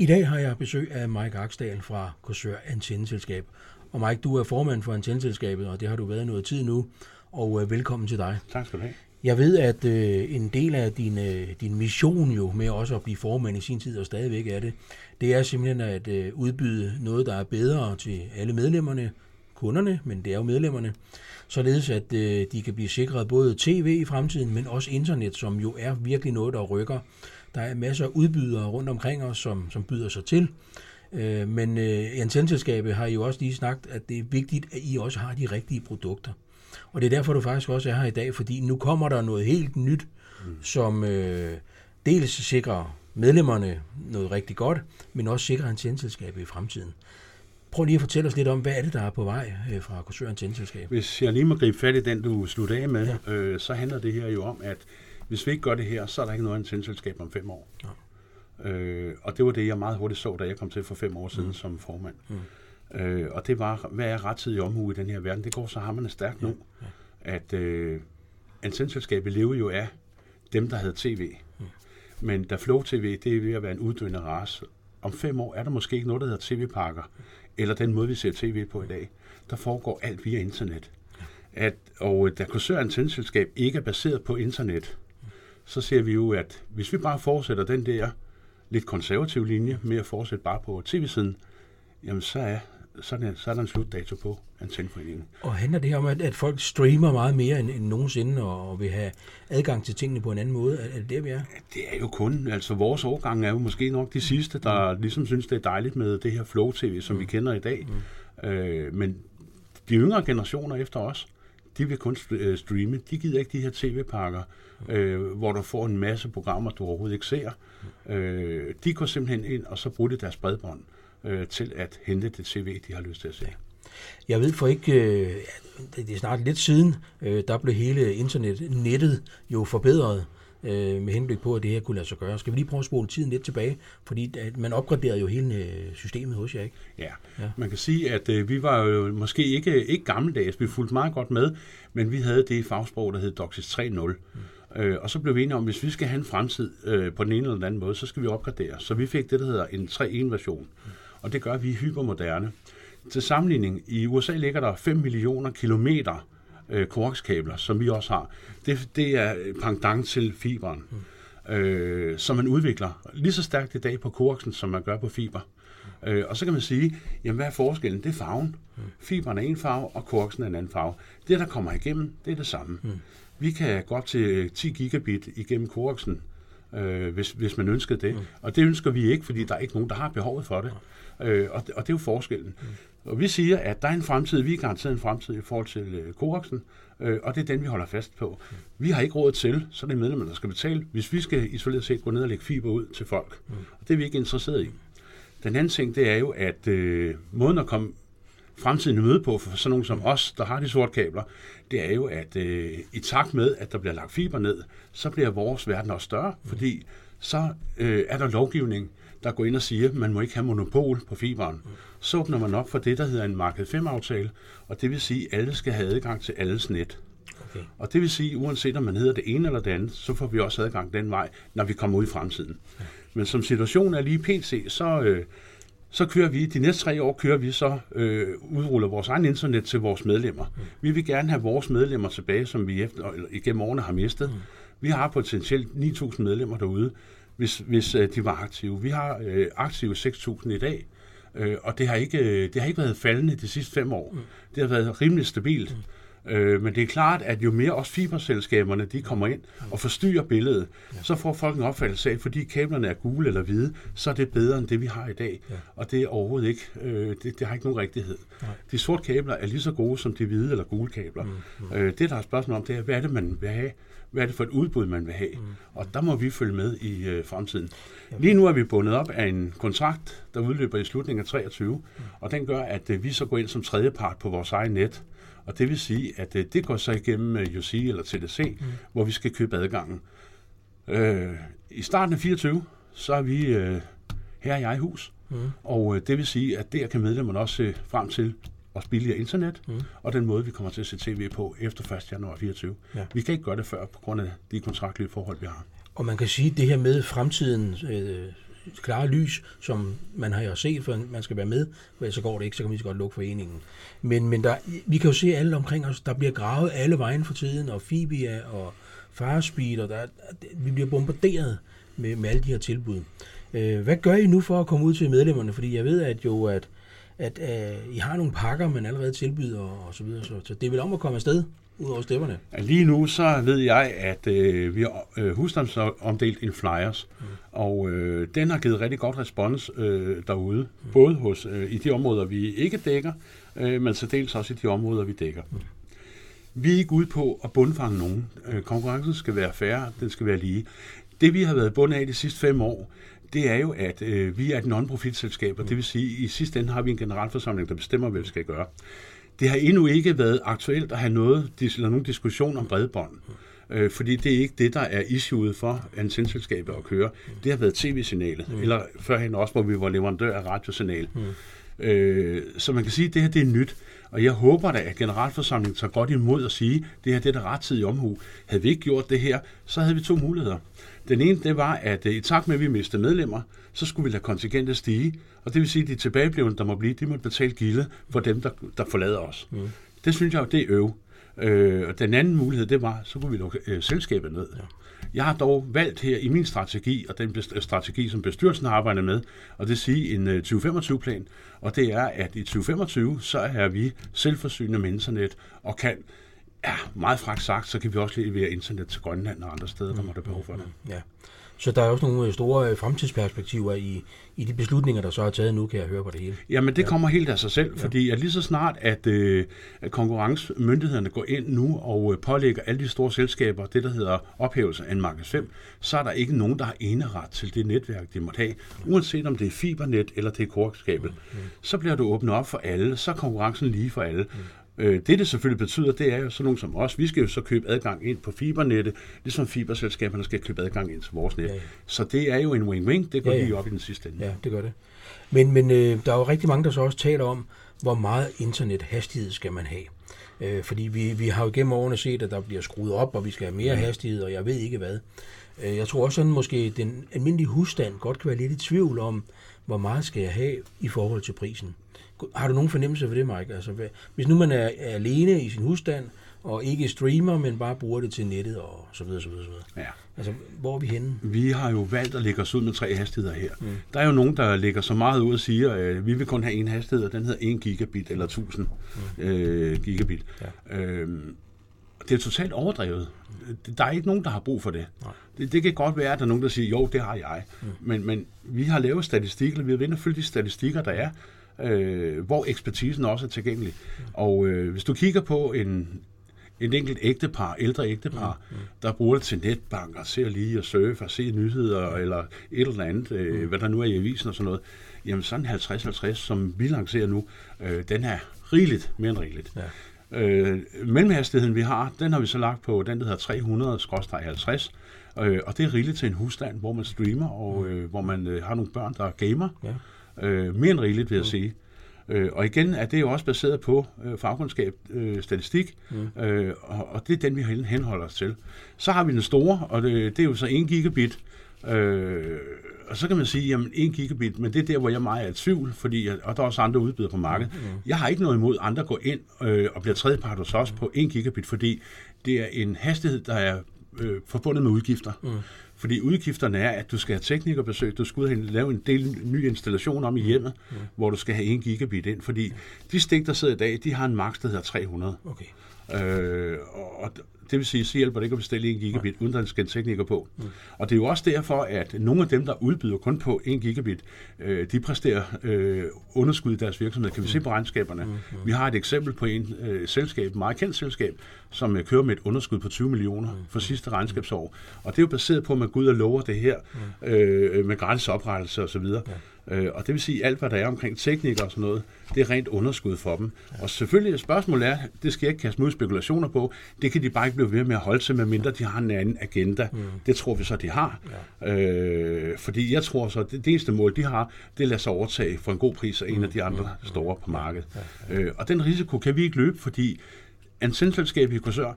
I dag har jeg besøg af Mike Aksdal fra Korsør Antenneselskab. Og Mike, du er formand for Antenneselskabet, og det har du været noget tid nu. Og øh, velkommen til dig. Tak skal du have. Jeg ved, at øh, en del af din, øh, din mission jo med også at blive formand i sin tid, og stadigvæk er det, det er simpelthen at øh, udbyde noget, der er bedre til alle medlemmerne, kunderne, men det er jo medlemmerne, således at øh, de kan blive sikret både tv i fremtiden, men også internet, som jo er virkelig noget, der rykker. Der er masser af udbydere rundt omkring os, som, som byder sig til. Øh, men øh, antenneselskabet har jo også lige sagt, at det er vigtigt, at I også har de rigtige produkter. Og det er derfor, du faktisk også er her i dag, fordi nu kommer der noget helt nyt, mm. som øh, dels sikrer medlemmerne noget rigtig godt, men også sikrer antenneselskabet i fremtiden. Prøv lige at fortælle os lidt om, hvad er det, der er på vej øh, fra Korsør Antenneselskab? Hvis jeg lige må gribe fat i den, du slutter af med, ja. øh, så handler det her jo om, at hvis vi ikke gør det her, så er der ikke noget antenneselskab om fem år. Ja. Øh, og det var det, jeg meget hurtigt så, da jeg kom til for fem år siden mm. som formand. Mm. Øh, og det var, hvad er rettidig omhu i den her verden? Det går så hammerne stærkt ja. nu, ja. at øh, antenneselskabet lever jo af dem, der havde tv. Mm. Men da Flow TV, det er ved at være en uddøende race. Om fem år er der måske ikke noget, der hedder tv-pakker, eller den måde, vi ser tv på i dag. Der foregår alt via internet. At, og da Korsør Antenneselskab ikke er baseret på internet, så ser vi jo, at hvis vi bare fortsætter den der lidt konservative linje med at fortsætte bare på tv-siden, jamen så er, så er, der, så er der en slutdato på antenneforeningen. Og handler det om, at, at folk streamer meget mere end, end nogensinde, og, og vil have adgang til tingene på en anden måde? Er det der, vi er? Det er jo kun, altså vores årgang er jo måske nok de sidste, der mm. ligesom synes, det er dejligt med det her Flow-TV, som mm. vi kender i dag. Mm. Øh, men de yngre generationer efter os, de vil kun øh, streame. De gider ikke de her tv-pakker, øh, hvor du får en masse programmer, du overhovedet ikke ser. Øh, de går simpelthen ind, og så bruger de deres bredbånd øh, til at hente det tv, de har lyst til at se. Jeg ved for ikke, øh, det er snart lidt siden, øh, der blev hele internettet jo forbedret øh, med henblik på, at det her kunne lade sig gøre. Skal vi lige prøve at spole tiden lidt tilbage? Fordi at man opgraderede jo hele øh, systemet hos jer, ikke? Ja, ja. man kan sige, at øh, vi var jo måske ikke, ikke gammeldags, vi fulgte meget godt med, men vi havde det fagsprog, der hed DOCSIS 3.0. Mm. Øh, og så blev vi enige om, at hvis vi skal have en fremtid øh, på den ene eller den anden måde, så skal vi opgradere. Så vi fik det, der hedder en 3.1-version. Mm. Og det gør, at vi er hypermoderne. Til sammenligning, i USA ligger der 5 millioner kilometer øh, koaxkabler, som vi også har. Det, det er pendant til fiberen, mm. øh, som man udvikler lige så stærkt i dag på koaksen, som man gør på fiber. Øh, og så kan man sige, jamen hvad er forskellen? Det er farven. Mm. Fiberen er en farve, og koaxen er en anden farve. Det, der kommer igennem, det er det samme. Mm. Vi kan gå op til 10 gigabit igennem koaxen, øh, hvis, hvis man ønskede det. Mm. Og det ønsker vi ikke, fordi der er ikke nogen, der har behovet for det. Øh, og, det og det er jo forskellen. Mm. Og vi siger, at der er en fremtid, vi er garanteret en fremtid i forhold til øh, øh, og det er den, vi holder fast på. Mm. Vi har ikke råd til, så er medlemmer, der skal betale, hvis vi skal isoleret set gå ned og lægge fiber ud til folk. Mm. Og det er vi ikke interesseret i. Den anden ting, det er jo, at øh, måden at komme fremtiden i møde på for sådan nogen som os, der har de sorte kabler, det er jo, at øh, i takt med, at der bliver lagt fiber ned, så bliver vores verden også større, mm. fordi så øh, er der lovgivning, der går ind og siger, at man må ikke have monopol på fiberen. Så åbner man op for det, der hedder en marked 5-aftale, og det vil sige, at alle skal have adgang til alles net. Okay. Og det vil sige, uanset om man hedder det ene eller det andet, så får vi også adgang den vej, når vi kommer ud i fremtiden. Ja. Men som situationen er lige pt, så, øh, så kører vi, de næste tre år kører vi så, øh, udruller vores egen internet til vores medlemmer. Mm. Vi vil gerne have vores medlemmer tilbage, som vi efter, eller, igennem årene har mistet. Mm. Vi har potentielt 9.000 medlemmer derude, hvis, hvis øh, de var aktive. Vi har øh, aktive 6.000 i dag, øh, og det har, ikke, øh, det har ikke været faldende de sidste fem år. Mm. Det har været rimelig stabilt. Mm. Øh, men det er klart, at jo mere også fiberselskaberne de kommer ind og forstyrrer billedet, ja. så får folk en opfattelse af, fordi kablerne er gule eller hvide, så er det bedre end det, vi har i dag. Ja. Og det er overhovedet ikke, øh, det, det har ikke nogen rigtighed. Nej. De sorte kabler er lige så gode som de hvide eller gule kabler. Mm, mm. Øh, det, der er spørgsmål om, det er, hvad er det, man vil have? Hvad er det for et udbud, man vil have? Mm. Og der må vi følge med i øh, fremtiden. Lige nu er vi bundet op af en kontrakt, der udløber i slutningen af 23, mm. og den gør, at øh, vi så går ind som tredjepart på vores egen net. Og det vil sige, at øh, det går så igennem øh, UC eller TDC, mm. hvor vi skal købe adgangen. Øh, I starten af 24, så er vi øh, her i hus. Mm. Og øh, det vil sige, at der kan medlemmerne også se frem til vores billigere internet, mm. og den måde, vi kommer til at se tv på efter 1. januar 24. Ja. Vi kan ikke gøre det før på grund af de kontraktlige forhold, vi har. Og man kan sige, at det her med fremtiden, øh, klare lys, som man har jo set, for man skal være med, for så går det ikke, så kan vi så godt lukke foreningen. Men, men der, vi kan jo se alle omkring os, der bliver gravet alle vejen for tiden, og Fibia og Farspeed, og der, vi bliver bombarderet med, med alle de her tilbud. Øh, hvad gør I nu for at komme ud til medlemmerne? Fordi jeg ved at jo, at, at uh, I har nogle pakker, man allerede tilbyder og så videre, så, så det er vel om at komme afsted ud over stemmerne? Lige nu så ved jeg, at øh, vi har øh, husstandsomdelt en flyers, mm. og øh, den har givet rigtig godt respons øh, derude, mm. både hos øh, i de områder, vi ikke dækker, øh, men så dels også i de områder, vi dækker. Mm. Vi er ikke ude på at bundfange nogen. Øh, konkurrencen skal være færre, den skal være lige. Det vi har været bundet af de sidste fem år, det er jo, at øh, vi er et non-profit-selskab, og det vil sige, at i sidste ende har vi en generalforsamling, der bestemmer, hvad vi skal gøre. Det har endnu ikke været aktuelt at have noget, eller nogen diskussion om bredbånd. Øh, fordi det er ikke det, der er issueet for antennselskabet at køre. Det har været tv-signalet, mm. eller førhen også, hvor vi var leverandør af radiosignal. Mm. Øh, så man kan sige, at det her det er nyt. Og jeg håber da, at generalforsamlingen tager godt imod at sige, at det her det er der rettidig omhu. Havde vi ikke gjort det her, så havde vi to muligheder. Den ene, det var, at øh, i takt med, at vi mistede medlemmer, så skulle vi lade kontingentet stige. Og det vil sige, at de tilbageblevende, der må blive, de må betale gilde for dem, der, der forlader os. Mm. Det synes jeg jo, det er øv. Øh, og den anden mulighed, det var, så kunne vi lukke øh, selskabet ned. Ja. Jeg har dog valgt her i min strategi, og den strategi, som bestyrelsen har arbejdet med, og det sige en 2025-plan, og det er, at i 2025, så er vi selvforsynende med internet, og kan Ja, meget fragt sagt, så kan vi også levere internet til Grønland og andre steder, der måtte behov for det. Ja. Så der er også nogle øh, store øh, fremtidsperspektiver i, i de beslutninger, der så er taget nu, kan jeg høre på det hele. Jamen det ja. kommer helt af sig selv, ja. fordi at lige så snart, at, øh, at konkurrencemyndighederne går ind nu og øh, pålægger alle de store selskaber det, der hedder ophævelse af en markeds 5, så er der ikke nogen, der har eneret til det netværk, de måtte have. Uanset om det er fibernet eller det er korkskabet, mm. så bliver du åbnet op for alle, så er konkurrencen lige for alle. Mm. Øh, det, det selvfølgelig betyder, det er jo sådan nogen som os. Vi skal jo så købe adgang ind på fibernettet, ligesom fiberselskaberne skal købe adgang ind til vores net. Ja, ja. Så det er jo en win-win. Det går ja, ja. lige op i den sidste ende. Ja, det gør det. Men, men øh, der er jo rigtig mange, der så også taler om, hvor meget internethastighed skal man have. Øh, fordi vi, vi har jo gennem årene set, at der bliver skruet op, og vi skal have mere ja. hastighed, og jeg ved ikke hvad. Øh, jeg tror også sådan, måske den almindelige husstand godt kan være lidt i tvivl om, hvor meget skal jeg have i forhold til prisen. Har du nogen fornemmelse for det, Mike? Altså, hvis nu man er, alene i sin husstand, og ikke streamer, men bare bruger det til nettet og så videre, så videre, så videre. Ja. Altså, hvor er vi henne? Vi har jo valgt at lægge os ud med tre hastigheder her. Mm. Der er jo nogen, der lægger så meget ud og siger, at øh, vi vil kun have en hastighed, og den hedder 1 gigabit eller 1000 mm. øh, gigabit. Ja. Øhm, det er totalt overdrevet. Der er ikke nogen, der har brug for det. Det, det kan godt være, at der er nogen, der siger, jo, det har jeg. Mm. Men, men vi har lavet statistikker, vi har vendt følge de statistikker, der er, øh, hvor ekspertisen også er tilgængelig. Mm. Og øh, hvis du kigger på en, en enkelt ægtepar, ældre ægtepar, mm. Mm. der bruger det til netbanker, ser lige og surfer, se nyheder eller et eller andet, øh, mm. hvad der nu er i avisen og sådan noget, jamen sådan 50-50, som vi lancerer nu, øh, den er rigeligt, mere end rigeligt. Ja. Øh, mellemhastigheden, vi har, den har vi så lagt på den, der hedder 300-50, øh, og det er rigeligt til en husstand, hvor man streamer, og øh, hvor man øh, har nogle børn, der gamer. Ja. Øh, mere end rigeligt, vil jeg mm. sige. Øh, og igen er det jo også baseret på øh, fagkundskab, øh, statistik, mm. øh, og, og det er den, vi henholder os til. Så har vi den store, og det, det er jo så 1 gigabit, øh, og så kan man sige, jamen 1 gigabit, men det er der, hvor jeg meget er i tvivl, fordi, og der er også andre udbydere på markedet. Mm. Jeg har ikke noget imod, at andre går ind øh, og bliver tredjepart hos os mm. på 1 gigabit, fordi det er en hastighed, der er øh, forbundet med udgifter. Mm. Fordi udgifterne er, at du skal have teknikerbesøg, du skal ud og lave en del ny installation om i hjemmet, mm. hvor du skal have 1 gigabit ind, fordi de stik, der sidder i dag, de har en max, der hedder 300. Okay. Øh, og det vil sige, så hjælper det ikke at bestille 1 gigabit, ja. uden der skal en tekniker på. Mm. Og det er jo også derfor, at nogle af dem, der udbyder kun på 1 gigabit, øh, de præsterer øh, underskud i deres virksomhed. Kan vi se på regnskaberne? Mm. Mm. Vi har et eksempel på en øh, selskab, et meget kendt selskab, som øh, kører med et underskud på 20 millioner mm. for sidste regnskabsår. Og det er jo baseret på, at man går ud og lover det her mm. øh, med gratis oprettelse osv. Ja. Øh, og det vil sige, at alt, hvad der er omkring teknikere og sådan noget, det er rent underskud for dem. Ja. Og selvfølgelig, spørgsmålet er, det skal jeg ikke kaste mod spekulationer på, det kan de bare ikke blive ved med at holde til, medmindre de har en anden agenda. Mm. Det tror vi så, de har. Ja. Øh, fordi jeg tror så, det, det eneste mål, de har, det lader sig overtage for en god pris af en mm. af de andre mm. store på markedet. Ja. Ja. Øh, og den risiko kan vi ikke løbe, fordi antennselskabet i Korsør,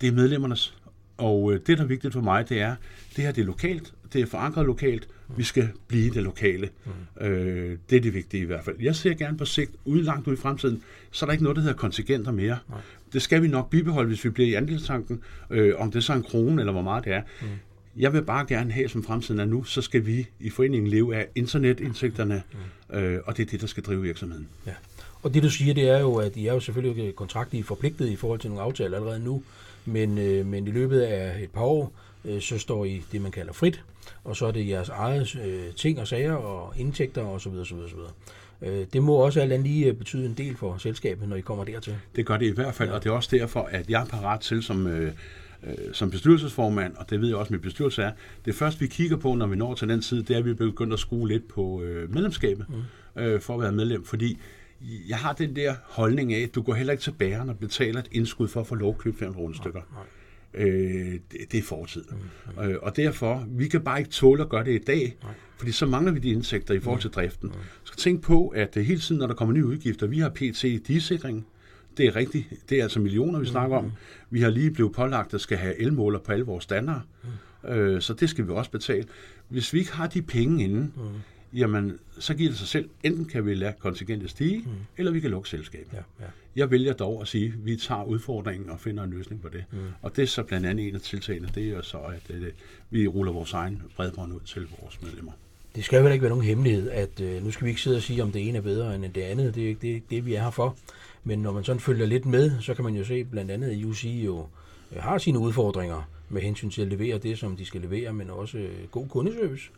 det er medlemmernes Og øh, det, der er vigtigt for mig, det er, det her det er lokalt, det er forankret lokalt, vi skal blive det lokale. Mm. Øh, det er det vigtige i hvert fald. Jeg ser gerne på sigt, ude langt ud i fremtiden, så er der ikke noget, der hedder kontingenter mere. Nej. Det skal vi nok bibeholde, hvis vi bliver i andelstanken, øh, om det så er en krone eller hvor meget det er. Mm. Jeg vil bare gerne have, som fremtiden er nu, så skal vi i foreningen leve af internetindtægterne, mm. øh, og det er det, der skal drive virksomheden. Ja. Og det du siger, det er jo, at I er jo selvfølgelig kontraktligt forpligtet i forhold til nogle aftaler allerede nu, men, øh, men i løbet af et par år, øh, så står I det, man kalder frit, og så er det jeres eget øh, ting og sager og indtægter osv. osv., osv. Øh, det må også alt andet lige øh, betyde en del for selskabet, når I kommer dertil. Det gør det i hvert fald, ja. og det er også derfor, at jeg er parat til som, øh, øh, som bestyrelsesformand, og det ved jeg også, at min bestyrelse er, det første vi kigger på, når vi når til den tid, det er, at vi er begyndt at skrue lidt på øh, medlemskabet mm. øh, for at være medlem, fordi jeg har den der holdning af, at du går heller ikke til bæren og betaler et indskud for at få lov at købe fem rundstykker. Nej, nej. Øh, det, det er fortid. Mm, mm. Øh, og derfor, vi kan bare ikke tåle at gøre det i dag, Nej. fordi så mangler vi de indtægter i forhold til driften. Mm. Så tænk på, at uh, hele tiden, når der kommer nye udgifter, vi har PT digesikring, det er rigtigt, det er altså millioner, vi snakker om. Vi har lige blevet pålagt at skal have elmåler på alle vores standarder, øh, så det skal vi også betale. Hvis vi ikke har de penge inden, jamen så giver det sig selv, enten kan vi lade kontingentet stige, mm. eller vi kan lukke selskabet. Ja, ja. Jeg vælger dog at sige, at vi tager udfordringen og finder en løsning på det. Mm. Og det er så blandt andet en af tiltagene, det er så, at øh, vi ruller vores egen bredbånd ud til vores medlemmer. Det skal jo ikke være nogen hemmelighed, at øh, nu skal vi ikke sidde og sige, om det ene er bedre end det andet. Det er ikke det, det, vi er her for. Men når man sådan følger lidt med, så kan man jo se blandt andet, at UC jo øh, har sine udfordringer med hensyn til at levere det, som de skal levere, men også øh, god kundeservice.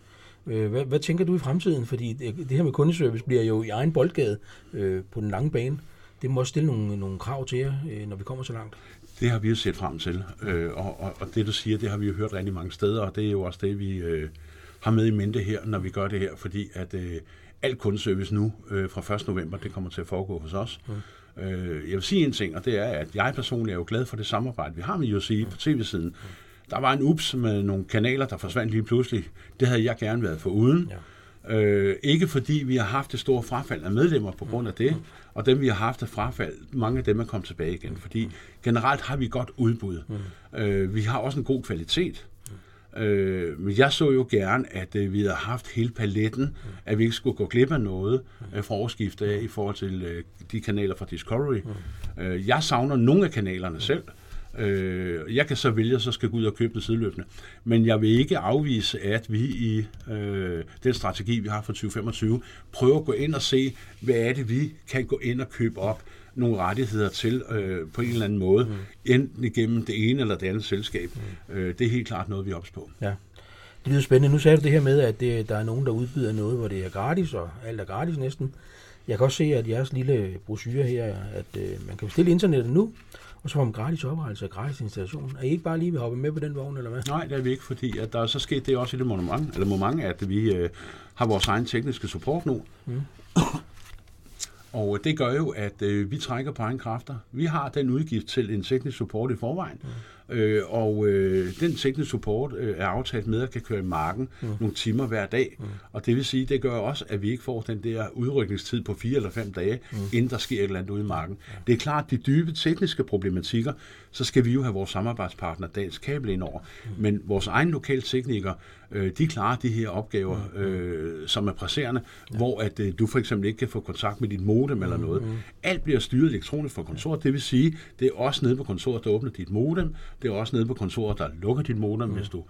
Øh, hvad, hvad tænker du i fremtiden? Fordi det, det her med kundeservice bliver jo i egen boldgade øh, på den lange bane. Det må også stille nogle, nogle krav til jer, øh, når vi kommer så langt. Det har vi jo set frem til, øh, og, og, og det du siger, det har vi jo hørt rigtig mange steder, og det er jo også det, vi øh, har med i mente her, når vi gør det her, fordi at øh, al kundeservice nu øh, fra 1. november, det kommer til at foregå hos os. Mm. Øh, jeg vil sige en ting, og det er, at jeg personligt er jo glad for det samarbejde, vi har med UCI på tv-siden. Mm der var en ups med nogle kanaler, der forsvandt lige pludselig. Det havde jeg gerne været for uden. Ja. Øh, ikke fordi vi har haft et stort frafald af medlemmer på grund af det, og dem vi har haft et frafald, mange af dem er kommet tilbage igen, fordi generelt har vi godt udbud. Mm. Øh, vi har også en god kvalitet. Øh, men jeg så jo gerne, at øh, vi havde haft hele paletten, mm. at vi ikke skulle gå glip af noget øh, fra årsskiftet af i forhold til øh, de kanaler fra Discovery. Mm. Øh, jeg savner nogle af kanalerne selv. Øh, jeg kan så vælge, at så skal gå ud og købe det sideløbende. Men jeg vil ikke afvise, at vi i øh, den strategi, vi har for 2025, prøver at gå ind og se, hvad er det, vi kan gå ind og købe op nogle rettigheder til øh, på en eller anden måde, mm. enten igennem det ene eller det andet selskab. Mm. Øh, det er helt klart noget, vi er ops på. Ja. Det lyder spændende. Nu sagde du det her med, at det, der er nogen, der udbyder noget, hvor det er gratis, og alt er gratis næsten. Jeg kan også se, at jeres lille brochure her, at øh, man kan bestille internettet nu, og så får man gratis oprettelse og gratis installation. Er I ikke bare lige vil hoppe med på den vogn, eller hvad? Nej, det er vi ikke, fordi at der er så sket det også i det moment, eller moment at vi øh, har vores egen tekniske support nu. Mm. Og det gør jo, at øh, vi trækker på egen kræfter. Vi har den udgift til en teknisk support i forvejen. Mm. Øh, og øh, den teknisk support øh, er aftalt med at kan køre i marken mm. nogle timer hver dag. Mm. Og det vil sige, det gør også, at vi ikke får den der udrykningstid på fire eller fem dage, mm. inden der sker et eller andet ude i marken. Ja. Det er klart, de dybe tekniske problematikker, så skal vi jo have vores samarbejdspartner Dansk Kabel ind over. Mm. Men vores egen lokale teknikere, øh, de klarer de her opgaver, mm. øh, som er presserende, ja. hvor at øh, du for eksempel ikke kan få kontakt med dit modem mm. eller noget. Mm. Alt bliver styret elektronisk fra kontoret, det vil sige, det er også nede på kontoret, der åbner dit modem, det er også nede på kontoret, der lukker dit modem, mm. hvis du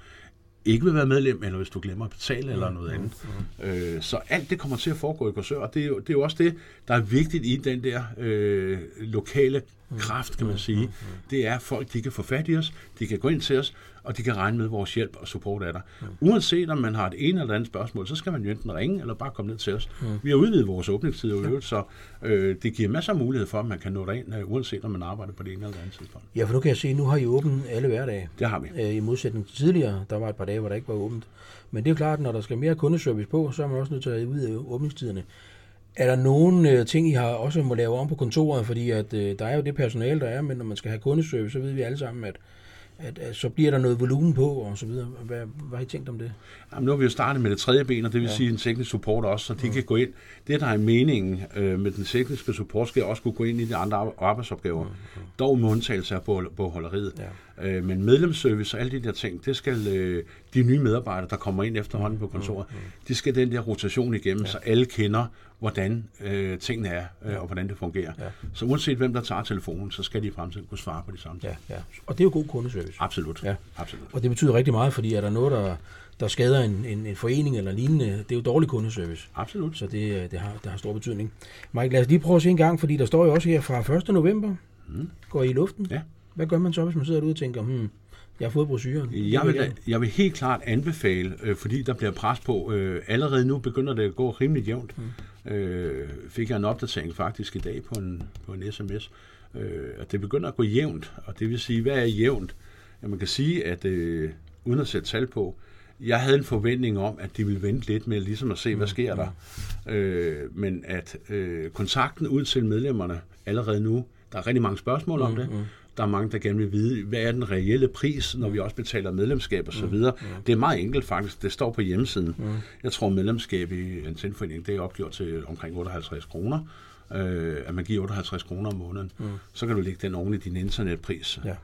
ikke vil være medlem, eller hvis du glemmer at betale mm. eller noget andet. Mm. Øh, så alt det kommer til at foregå i Korsør, og det er, jo, det er jo også det, der er vigtigt i den der øh, lokale kraft, kan man sige. Det er, at folk de kan få fat i os, de kan gå ind til os, og de kan regne med vores hjælp og support af dig. Uanset om man har et ene eller andet spørgsmål, så skal man jo enten ringe, eller bare komme ned til os. Vi har udvidet vores åbningstid i øvrigt, så øh, det giver masser af mulighed for, at man kan nå derind, øh, uanset om man arbejder på det ene eller andet tidspunkt. Ja, for nu kan jeg se, nu har I åbent alle hverdage. Det har vi. Øh, I modsætning til tidligere, der var et par dage, hvor der ikke var åbent. Men det er klart, at når der skal mere kundeservice på, så er man også nødt til at udvide åbningstiderne. Er der nogle øh, ting, I har også må lave om på kontoret? Fordi at, øh, der er jo det personale, der er, men når man skal have kundeservice, så ved vi alle sammen, at, at, at så bliver der noget volumen på og så videre. Hvad, hvad har I tænkt om det? Jamen, nu har vi jo startet med det tredje ben, og det vil ja. sige en teknisk support også, så de ja. kan gå ind. Det, der er meningen øh, med den tekniske support, skal også kunne gå ind i de andre arbejdsopgaver. Ja. Dog med undtagelse af bogholderiet. Ja. Øh, men medlemsservice og alle de der ting, det skal øh, de nye medarbejdere, der kommer ind efterhånden på kontoret. Ja. de skal den der rotation igennem, ja. så alle kender, hvordan øh, tingene er, øh, og hvordan det fungerer. Ja. Så uanset hvem der tager telefonen, så skal de i fremtiden kunne svare på de samme ting. Ja, ja. Og det er jo god kundeservice. Absolut. Ja. Absolut. Og det betyder rigtig meget, fordi er der noget, der, der skader en, en, en forening eller lignende, det er jo dårlig kundeservice. Absolut. Så det, det, har, det har stor betydning. Mike, lad os lige prøve at se en gang, fordi der står jo også her fra 1. november, mm. går I i luften. Ja. Hvad gør man så, hvis man sidder derude og tænker, hmm, jeg har fået brosyren. Jeg vil, jeg vil helt klart anbefale, øh, fordi der bliver pres på. Øh, allerede nu begynder det at gå rimelig jævnt. Mm. Øh, fik jeg en opdatering faktisk i dag på en, på en sms. Øh, at det begynder at gå jævnt, og det vil sige, hvad er jævnt? Ja, man kan sige, at øh, uden at sætte tal på, jeg havde en forventning om, at de ville vente lidt med ligesom at se, hvad mm. sker der. Øh, men at øh, kontakten ud til medlemmerne allerede nu, der er rigtig mange spørgsmål om mm, det, der er mange, der gerne vil vide, hvad er den reelle pris, når vi også betaler medlemskab og så mm. videre. Mm. Det er meget enkelt faktisk. Det står på hjemmesiden. Mm. Jeg tror, medlemskab i en tilforening, det er opgjort til omkring 58 kroner. Øh, at man giver 58 kroner om måneden. Mm. Så kan du lægge den oven i din internetpris. Ja.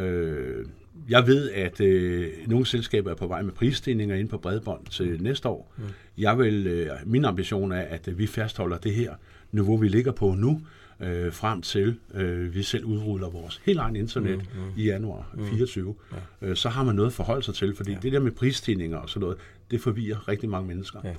Øh, jeg ved, at øh, nogle selskaber er på vej med prisstigninger ind på bredbånd til næste år. Mm. Jeg vil, øh, min ambition er, at øh, vi fastholder det her niveau, vi ligger på nu, øh, frem til øh, vi selv udruller vores helt egen internet mm, mm. i januar mm. 24, ja. øh, så har man noget at forholde sig til, fordi ja. det der med prisstigninger og sådan noget, det forvirrer rigtig mange mennesker. Ja,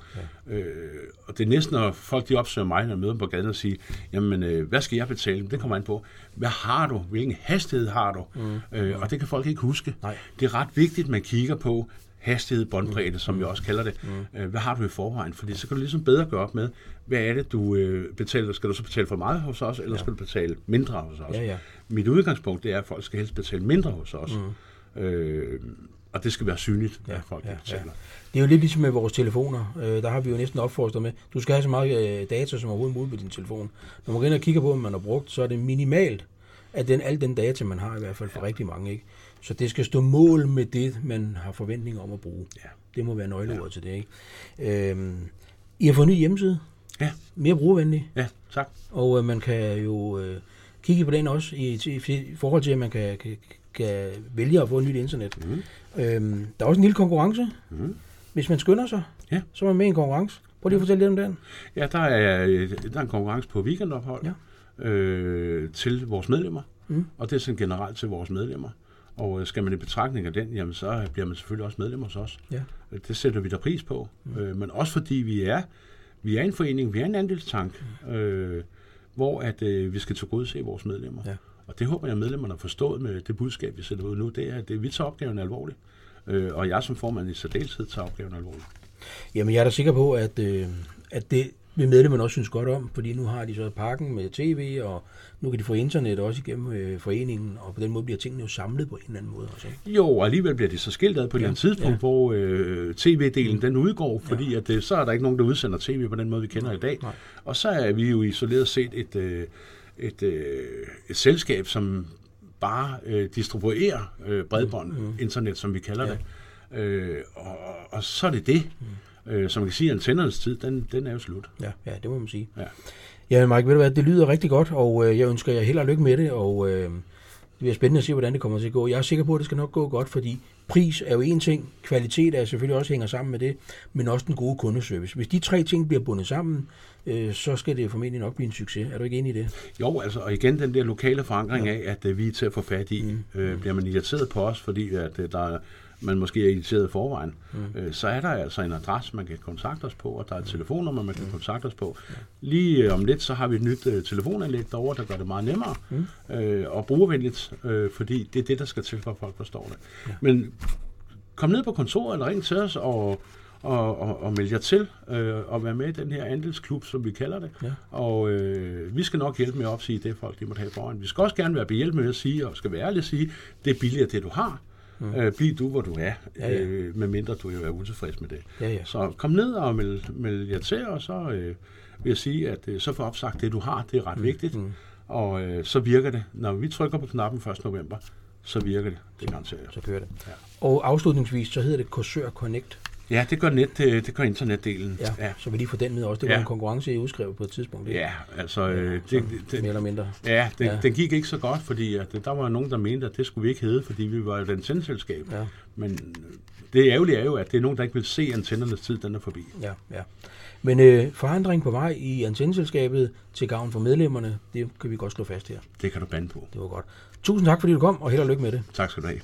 ja. Øh, og det er næsten, når folk de opsøger mig, når jeg møder dem på gaden og siger, jamen, øh, hvad skal jeg betale? Det kommer an på. Hvad har du? Hvilken hastighed har du? Mm. Øh, og det kan folk ikke huske. Nej. Det er ret vigtigt, at man kigger på, hastighed, båndbredde, mm. som vi også kalder det. Mm. Øh, hvad har du i forvejen? Fordi så kan du ligesom bedre gøre op med, hvad er det, du øh, betaler? Skal du så betale for meget hos os, eller ja. skal du betale mindre hos os? Ja, ja. Mit udgangspunkt det er, at folk skal helst betale mindre hos os. Mm. Øh, og det skal være synligt, ja, at folk ja, betaler. Ja. Det er jo lidt ligesom med vores telefoner. Øh, der har vi jo næsten opfordret med, du skal have så meget øh, data som overhovedet muligt på din telefon. Når man går ind og kigger på, hvad man har brugt, så er det minimalt, at den, al den data, man har i hvert fald for ja. rigtig mange. Ikke? Så det skal stå mål med det, man har forventning om at bruge. Ja. Det må være nøgleordet ja. til det. Ikke? Øhm, I har fået en ny hjemmeside. Ja. Mere brugervenlig. Ja, tak. Og øh, man kan jo øh, kigge på den også i, i, i forhold til, at man kan, kan, kan vælge at få et nyt internet. Mm. Øhm, der er også en lille konkurrence. Mm. Hvis man skynder sig, ja. så er man med i en konkurrence. Prøv lige at fortælle lidt om den. Ja, der er, der er en konkurrence på weekendophold ja. øh, til vores medlemmer. Mm. Og det er sådan generelt til vores medlemmer. Og øh, skal man i betragtning af den, jamen så bliver man selvfølgelig også medlem hos os. Ja. Øh, det sætter vi der pris på. Mm. Øh, men også fordi vi er, vi er en forening, vi er en andelstank, mm. øh, hvor at, øh, vi skal til gode se vores medlemmer. Ja. Og det håber jeg, at medlemmerne har forstået med det budskab, vi sætter ud nu. Det er, at vi tager opgaven alvorligt. Øh, og jeg som formand i særdeleshed tager opgaven alvorligt. Jamen jeg er da sikker på, at, øh, at det, vil medlemmerne også synes godt om, fordi nu har de så parken med tv, og nu kan de få internet også igennem øh, foreningen, og på den måde bliver tingene jo samlet på en eller anden måde også. Jo, og alligevel bliver det så skilt ad på ja, et tidspunkt, ja. hvor øh, tv-delen mm. den udgår, fordi ja. at, øh, så er der ikke nogen, der udsender tv på den måde, vi kender nej, i dag. Nej. Og så er vi jo isoleret set et, øh, et, øh, et selskab, som bare øh, distribuerer øh, bredbånd, mm. internet, som vi kalder ja. det. Øh, og, og så er det det. Mm. Øh, som man kan sige, antennernes tid, den, den er jo slut. Ja, ja, det må man sige. Ja. Ja, Mike, ved du hvad, det lyder rigtig godt, og øh, jeg ønsker jer held og lykke med det, og øh, det bliver spændende at se, hvordan det kommer til at gå. Jeg er sikker på, at det skal nok gå godt, fordi pris er jo en ting, kvalitet er selvfølgelig også hænger sammen med det, men også den gode kundeservice. Hvis de tre ting bliver bundet sammen, øh, så skal det formentlig nok blive en succes. Er du ikke enig i det? Jo, altså, og igen den der lokale forankring ja. af, at øh, vi er til at få fat i. Mm. Øh, bliver man irriteret på os, fordi at, øh, der er man måske er irriteret i forvejen, mm. øh, så er der altså en adresse, man kan kontakte os på, og der er et telefonnummer, man kan mm. kontakte os på. Lige øh, om lidt, så har vi et nyt øh, telefonanlæg derovre, der gør det meget nemmere mm. øh, og brugervenligt, øh, fordi det er det, der skal til, for at folk forstår det. Ja. Men kom ned på kontoret eller ring til os og og, og, og melde jer til øh, og være med i den her andelsklub, som vi kalder det. Ja. Og øh, vi skal nok hjælpe med at opsige det, folk de måtte have foran. Vi skal også gerne være behjælpelige med at sige, og skal være ærlige at sige, det er billigere det, du har. Mm. Øh, bliv du, hvor du er, ja, ja. Øh, medmindre du er utilfreds med det. Ja, ja. Så kom ned og meld, meld jer til, og så øh, vil jeg sige, at øh, så få opsagt det, du har, det er ret mm. vigtigt. Mm. Og øh, så virker det. Når vi trykker på knappen 1. november, så virker det. Det garanterer jeg. Så kører det. Ja. Og afslutningsvis, så hedder det Korsør Connect. Ja, det gør, net, det, det gør internetdelen. Ja, ja. Så vi lige får den med også. Det var Ja. en konkurrence, I udskrev på et tidspunkt. ikke? Ja, altså, øh, det, det, mere eller mindre. ja, det, Ja. den gik ikke så godt, fordi at, der var nogen, der mente, at det skulle vi ikke hedde, fordi vi var et antenneselskab. Ja. Men øh, det ærgerlige er jo, at det er nogen, der ikke vil se antennernes tid, den er forbi. Ja, ja. Men øh, forandring på vej i antenneselskabet til gavn for medlemmerne, det kan vi godt slå fast her. Det kan du bande på. Det var godt. Tusind tak, fordi du kom, og held og lykke med det. Tak skal du have.